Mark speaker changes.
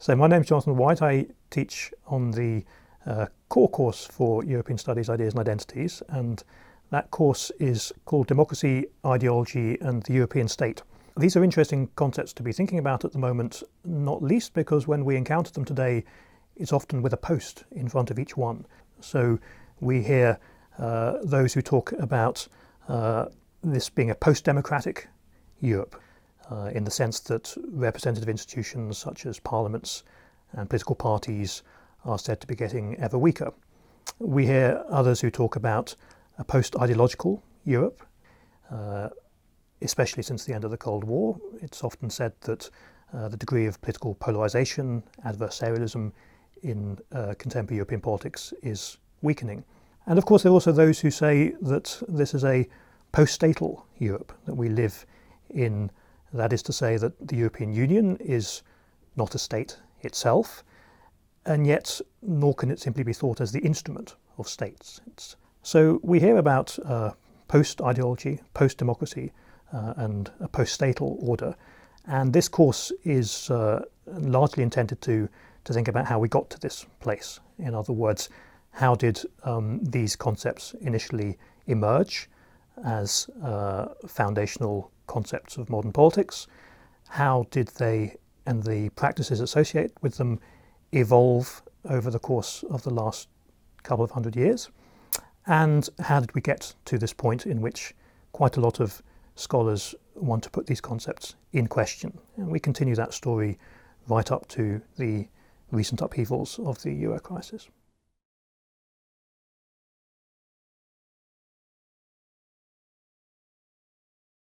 Speaker 1: So, my name is Jonathan White. I teach on the uh, core course for European Studies, Ideas and Identities, and that course is called Democracy, Ideology and the European State. These are interesting concepts to be thinking about at the moment, not least because when we encounter them today, it's often with a post in front of each one. So, we hear uh, those who talk about uh, this being a post democratic Europe uh, in the sense that representative institutions such as parliaments and political parties are said to be getting ever weaker. We hear others who talk about a post ideological Europe, uh, especially since the end of the Cold War. It's often said that uh, the degree of political polarization, adversarialism in uh, contemporary European politics is weakening. And of course, there are also those who say that this is a post statal Europe, that we live in that is to say, that the European Union is not a state itself, and yet nor can it simply be thought as the instrument of states. It's, so we hear about uh, post ideology, post democracy, uh, and a post statal order, and this course is uh, largely intended to, to think about how we got to this place. In other words, how did um, these concepts initially emerge as uh, foundational concepts of modern politics. How did they and the practices associated with them evolve over the course of the last couple of hundred years? And how did we get to this point in which quite a lot of scholars want to put these concepts in question? And we continue that story right up to the recent upheavals of the euro crisis.